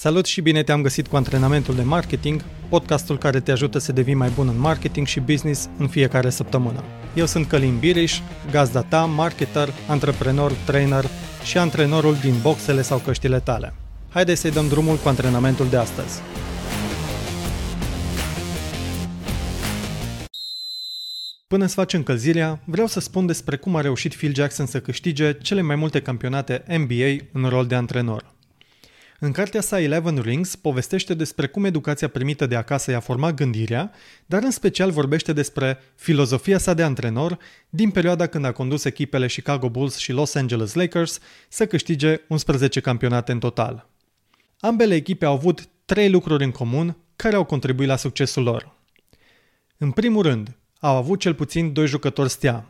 Salut și bine te-am găsit cu antrenamentul de marketing, podcastul care te ajută să devii mai bun în marketing și business în fiecare săptămână. Eu sunt Călin Biriș, gazda ta, marketer, antreprenor, trainer și antrenorul din boxele sau căștile tale. Haideți să-i dăm drumul cu antrenamentul de astăzi. Până să faci încălzirea, vreau să spun despre cum a reușit Phil Jackson să câștige cele mai multe campionate NBA în rol de antrenor. În cartea sa Eleven Rings povestește despre cum educația primită de acasă i-a format gândirea, dar în special vorbește despre filozofia sa de antrenor din perioada când a condus echipele Chicago Bulls și Los Angeles Lakers să câștige 11 campionate în total. Ambele echipe au avut trei lucruri în comun care au contribuit la succesul lor. În primul rând, au avut cel puțin doi jucători stea.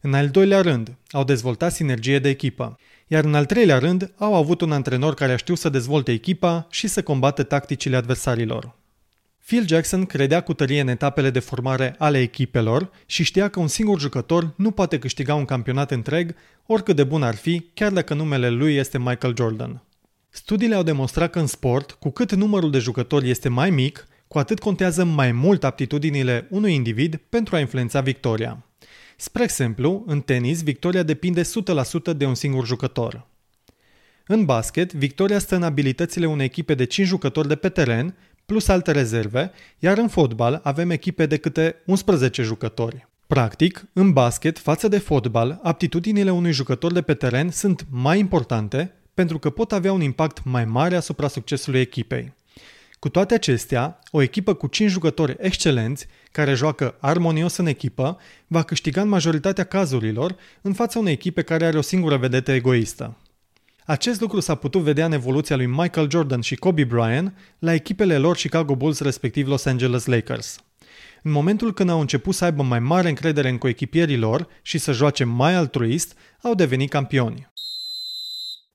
În al doilea rând, au dezvoltat sinergie de echipă iar în al treilea rând au avut un antrenor care a știut să dezvolte echipa și să combată tacticile adversarilor. Phil Jackson credea cu tărie în etapele de formare ale echipelor și știa că un singur jucător nu poate câștiga un campionat întreg, oricât de bun ar fi, chiar dacă numele lui este Michael Jordan. Studiile au demonstrat că în sport, cu cât numărul de jucători este mai mic, cu atât contează mai mult aptitudinile unui individ pentru a influența victoria. Spre exemplu, în tenis, victoria depinde 100% de un singur jucător. În basket, victoria stă în abilitățile unei echipe de 5 jucători de pe teren, plus alte rezerve, iar în fotbal avem echipe de câte 11 jucători. Practic, în basket, față de fotbal, aptitudinile unui jucător de pe teren sunt mai importante pentru că pot avea un impact mai mare asupra succesului echipei. Cu toate acestea, o echipă cu 5 jucători excelenți, care joacă armonios în echipă, va câștiga în majoritatea cazurilor în fața unei echipe care are o singură vedetă egoistă. Acest lucru s-a putut vedea în evoluția lui Michael Jordan și Kobe Bryant la echipele lor Chicago Bulls respectiv Los Angeles Lakers. În momentul când au început să aibă mai mare încredere în coechipierii lor și să joace mai altruist, au devenit campioni.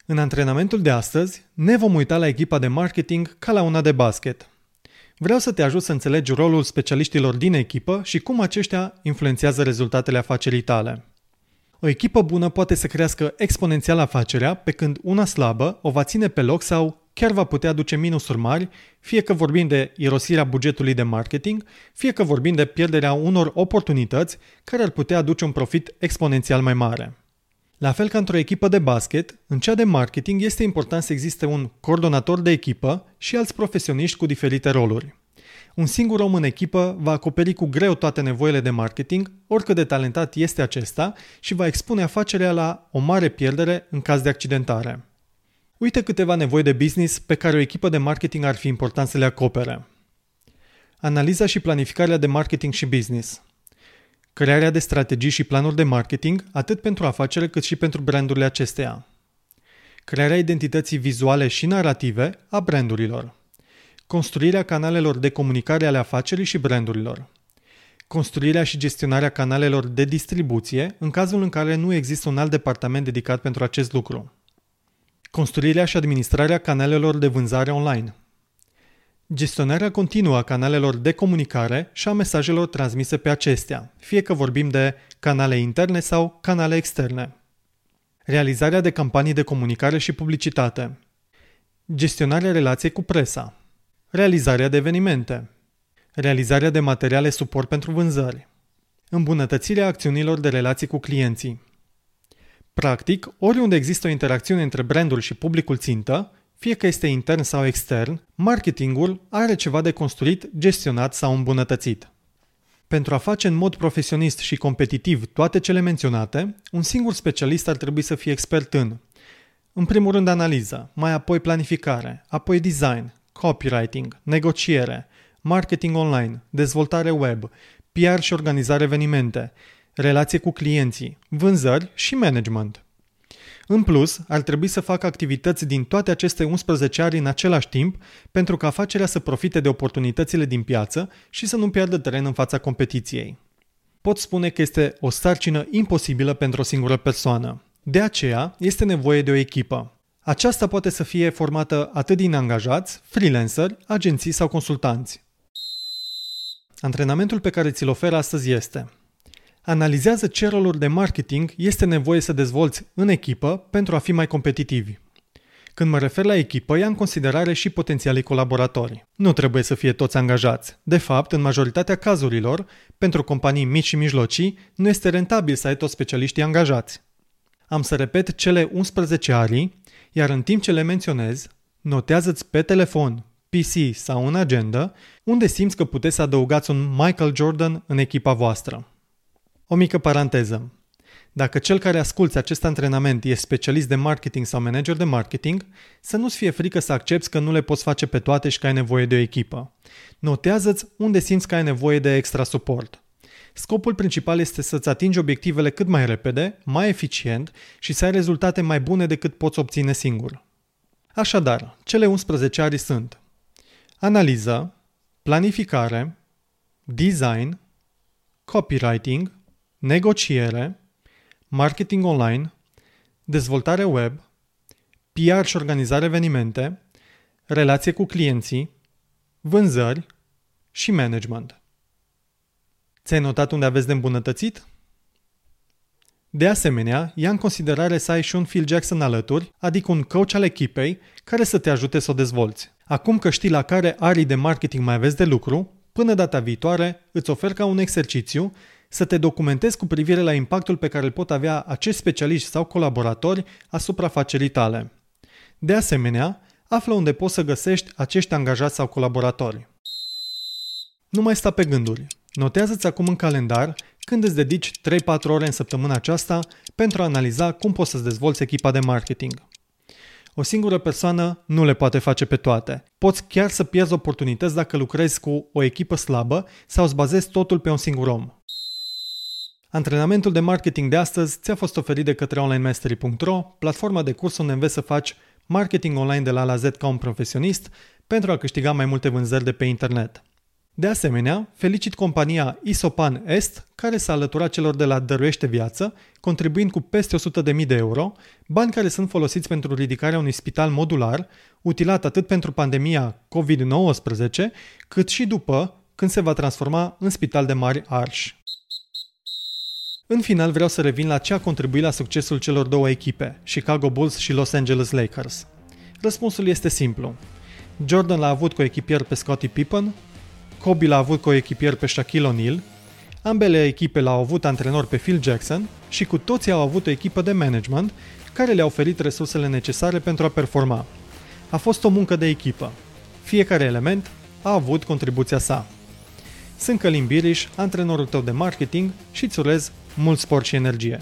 În antrenamentul de astăzi ne vom uita la echipa de marketing ca la una de basket. Vreau să te ajut să înțelegi rolul specialiștilor din echipă și cum aceștia influențează rezultatele afacerii tale. O echipă bună poate să crească exponențial afacerea, pe când una slabă o va ține pe loc sau chiar va putea aduce minusuri mari, fie că vorbim de irosirea bugetului de marketing, fie că vorbim de pierderea unor oportunități care ar putea aduce un profit exponențial mai mare. La fel ca într-o echipă de basket, în cea de marketing este important să existe un coordonator de echipă și alți profesioniști cu diferite roluri. Un singur om în echipă va acoperi cu greu toate nevoile de marketing, oricât de talentat este acesta, și va expune afacerea la o mare pierdere în caz de accidentare. Uite câteva nevoi de business pe care o echipă de marketing ar fi important să le acopere. Analiza și planificarea de marketing și business – crearea de strategii și planuri de marketing atât pentru afacere cât și pentru brandurile acesteia, crearea identității vizuale și narrative a brandurilor, construirea canalelor de comunicare ale afacerii și brandurilor, construirea și gestionarea canalelor de distribuție în cazul în care nu există un alt departament dedicat pentru acest lucru, construirea și administrarea canalelor de vânzare online – Gestionarea continuă a canalelor de comunicare și a mesajelor transmise pe acestea, fie că vorbim de canale interne sau canale externe. Realizarea de campanii de comunicare și publicitate. Gestionarea relației cu presa. Realizarea de evenimente. Realizarea de materiale suport pentru vânzări. Îmbunătățirea acțiunilor de relații cu clienții. Practic, oriunde există o interacțiune între brandul și publicul țintă, fie că este intern sau extern, marketingul are ceva de construit, gestionat sau îmbunătățit. Pentru a face în mod profesionist și competitiv toate cele menționate, un singur specialist ar trebui să fie expert în în primul rând analiză, mai apoi planificare, apoi design, copywriting, negociere, marketing online, dezvoltare web, PR și organizare evenimente, relație cu clienții, vânzări și management. În plus, ar trebui să facă activități din toate aceste 11 ari în același timp pentru ca afacerea să profite de oportunitățile din piață și să nu piardă teren în fața competiției. Pot spune că este o sarcină imposibilă pentru o singură persoană. De aceea, este nevoie de o echipă. Aceasta poate să fie formată atât din angajați, freelanceri, agenții sau consultanți. Antrenamentul pe care ți-l ofer astăzi este Analizează ce roluri de marketing este nevoie să dezvolți în echipă pentru a fi mai competitivi. Când mă refer la echipă, ia în considerare și potențialii colaboratori. Nu trebuie să fie toți angajați. De fapt, în majoritatea cazurilor, pentru companii mici și mijlocii, nu este rentabil să ai toți specialiștii angajați. Am să repet cele 11 arii, iar în timp ce le menționez, notează-ți pe telefon, PC sau în agenda, unde simți că puteți să adăugați un Michael Jordan în echipa voastră. O mică paranteză. Dacă cel care asculți acest antrenament e specialist de marketing sau manager de marketing, să nu-ți fie frică să accepti că nu le poți face pe toate și că ai nevoie de o echipă. Notează-ți unde simți că ai nevoie de extra suport. Scopul principal este să-ți atingi obiectivele cât mai repede, mai eficient și să ai rezultate mai bune decât poți obține singur. Așadar, cele 11 arii sunt analiză, planificare, design, copywriting, negociere, marketing online, dezvoltare web, PR și organizare evenimente, relație cu clienții, vânzări și management. Ți-ai notat unde aveți de îmbunătățit? De asemenea, ia în considerare să ai și un Phil Jackson alături, adică un coach al echipei care să te ajute să o dezvolți. Acum că știi la care arii de marketing mai aveți de lucru, până data viitoare îți ofer ca un exercițiu să te documentezi cu privire la impactul pe care îl pot avea acești specialiști sau colaboratori asupra afacerii tale. De asemenea, află unde poți să găsești acești angajați sau colaboratori. Nu mai sta pe gânduri. Notează-ți acum în calendar când îți dedici 3-4 ore în săptămâna aceasta pentru a analiza cum poți să-ți dezvolți echipa de marketing. O singură persoană nu le poate face pe toate. Poți chiar să pierzi oportunități dacă lucrezi cu o echipă slabă sau îți bazezi totul pe un singur om. Antrenamentul de marketing de astăzi ți-a fost oferit de către onlinemastery.ro, platforma de curs unde înveți să faci marketing online de la A la Z ca un profesionist pentru a câștiga mai multe vânzări de pe internet. De asemenea, felicit compania Isopan Est, care s-a alăturat celor de la Dăruiește Viață, contribuind cu peste 100.000 de euro, bani care sunt folosiți pentru ridicarea unui spital modular, utilat atât pentru pandemia COVID-19, cât și după, când se va transforma în spital de mari arși. În final vreau să revin la ce a contribuit la succesul celor două echipe, Chicago Bulls și Los Angeles Lakers. Răspunsul este simplu. Jordan l-a avut cu echipier pe Scottie Pippen, Kobe l-a avut cu echipier pe Shaquille O'Neal, ambele echipe l-au avut antrenor pe Phil Jackson și cu toții au avut o echipă de management care le-a oferit resursele necesare pentru a performa. A fost o muncă de echipă. Fiecare element a avut contribuția sa. Sunt Călim Biriș, antrenorul tău de marketing și îți urez mult sport și energie.